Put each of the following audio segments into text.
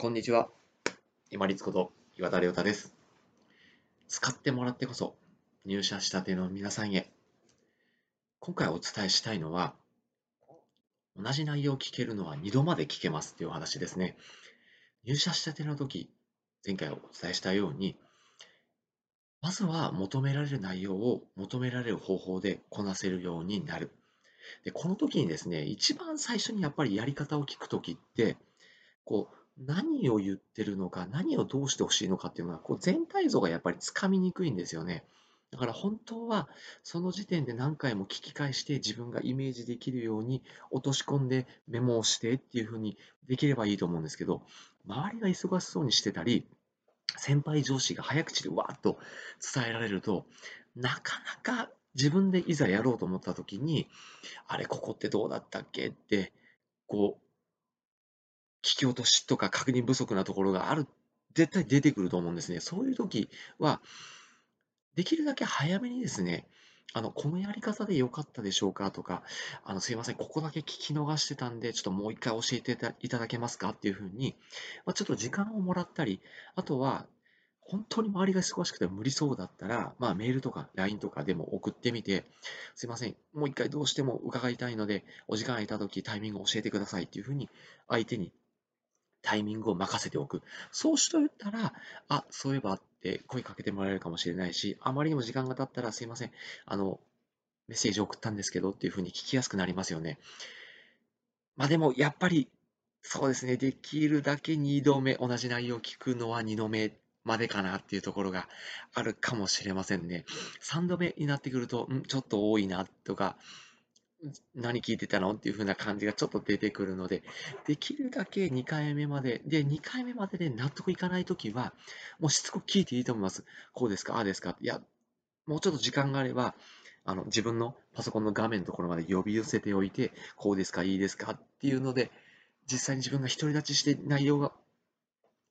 こんにちは。今立こと岩田亮太です。使ってもらってこそ入社したての皆さんへ。今回お伝えしたいのは、同じ内容を聞けるのは2度まで聞けますっていうお話ですね。入社したての時、前回お伝えしたように、まずは求められる内容を求められる方法でこなせるようになる。で、この時にですね、一番最初にやっぱりやり方を聞く時って、こう、何を言ってるのか、何をどうしてほしいのかっていうのは、こう全体像がやっぱりつかみにくいんですよね。だから本当はその時点で何回も聞き返して自分がイメージできるように落とし込んでメモをしてっていうふうにできればいいと思うんですけど、周りが忙しそうにしてたり、先輩上司が早口でわーっと伝えられると、なかなか自分でいざやろうと思った時に、あれ、ここってどうだったっけって、こう、聞き落としとか確認不足なところがある、絶対出てくると思うんですね。そういう時は、できるだけ早めにですね、あの、このやり方で良かったでしょうかとか、あの、すいません、ここだけ聞き逃してたんで、ちょっともう一回教えていただけますかっていうふうに、まあ、ちょっと時間をもらったり、あとは、本当に周りが忙しくて無理そうだったら、まあ、メールとか LINE とかでも送ってみて、すいません、もう一回どうしても伺いたいので、お時間空いた時タイミングを教えてくださいっていうふうに相手にタイミングを任せておく。そうしといたら、あ、そういえばって声かけてもらえるかもしれないし、あまりにも時間が経ったらすいません、あの、メッセージ送ったんですけどっていうふうに聞きやすくなりますよね。まあでも、やっぱり、そうですね、できるだけ2度目、同じ内容を聞くのは2度目までかなっていうところがあるかもしれませんね。3度目になってくると、んちょっと多いなとか、何聞いてたの？っていう風な感じがちょっと出てくるので、できるだけ2回目まで、で、2回目までで納得いかないときは、もうしつこく聞いていいと思います。こうですかああですかいや、もうちょっと時間があれば、あの、自分のパソコンの画面のところまで呼び寄せておいて、こうですかいいですかっていうので、実際に自分が独り立ちして内容が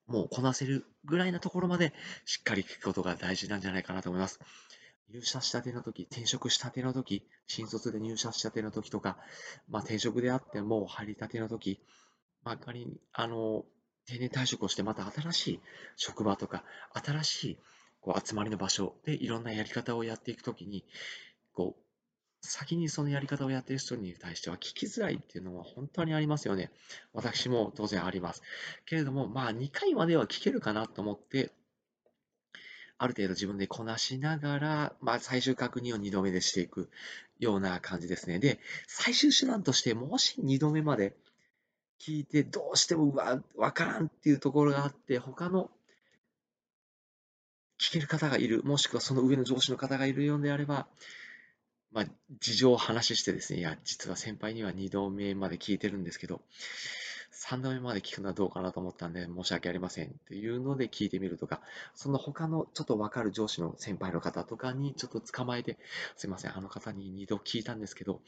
もうこなせるぐらいなところまでしっかり聞くことが大事なんじゃないかなと思います。入社したての時、転職したての時、新卒で入社したての時とか、まあ、転職であっても入りたての時、まあ、仮に、あの、定年退職をしてまた新しい職場とか、新しいこう集まりの場所でいろんなやり方をやっていくときに、こう、先にそのやり方をやっている人に対しては聞きづらいっていうのは本当にありますよね。私も当然あります。けれども、まあ2回までは聞けるかなと思ってある程度自分でこなしながら、まあ、最終確認を2度目でしていくような感じですね。で、最終手段として、もし2度目まで聞いて、どうしてもわわからんっていうところがあって、他の聞ける方がいる、もしくはその上の上司の方がいるようであれば、まあ、事情を話してですね、いや、実は先輩には2度目まで聞いてるんですけど、3度目まで聞くのはどうかなと思ったんで、申し訳ありませんっていうので聞いてみるとか、その他のちょっとわかる上司の先輩の方とかにちょっと捕まえて、すいません、あの方に2度聞いたんですけど、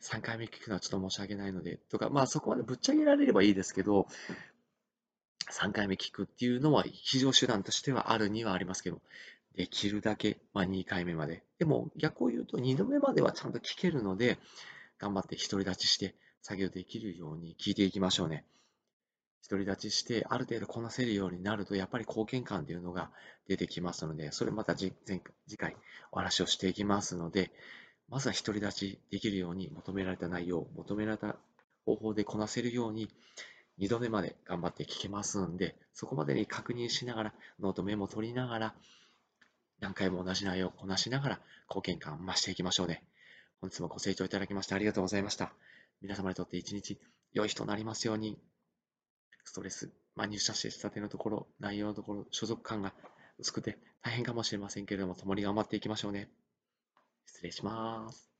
3回目聞くのはちょっと申し訳ないので、とか、まあそこまでぶっちゃけられればいいですけど、3回目聞くっていうのは非常手段としてはあるにはありますけど、できるだけ、まあ、2回目まで。でも逆を言うと2度目まではちゃんと聞けるので、頑張って独り立ちして作業できるように聞いていきましょうね。独り立ちして、ある程度こなせるようになると、やっぱり貢献感というのが出てきますので、それまた次回お話をしていきますので、まずは独り立ちできるように求められた内容、求められた方法でこなせるように、2度目まで頑張って聞けますんで、そこまでに確認しながら、ノートメモ取りながら、何回も同じ内容をこなしながら貢献感を増していきましょうね。本日もご清聴いただきましてありがとうございました。皆様にとって一日良い日となりますように。ストレス、まあ、入社してしたてのところ、内容のところ、所属感が薄くて大変かもしれませんけれども、共に頑張っていきましょうね。失礼します。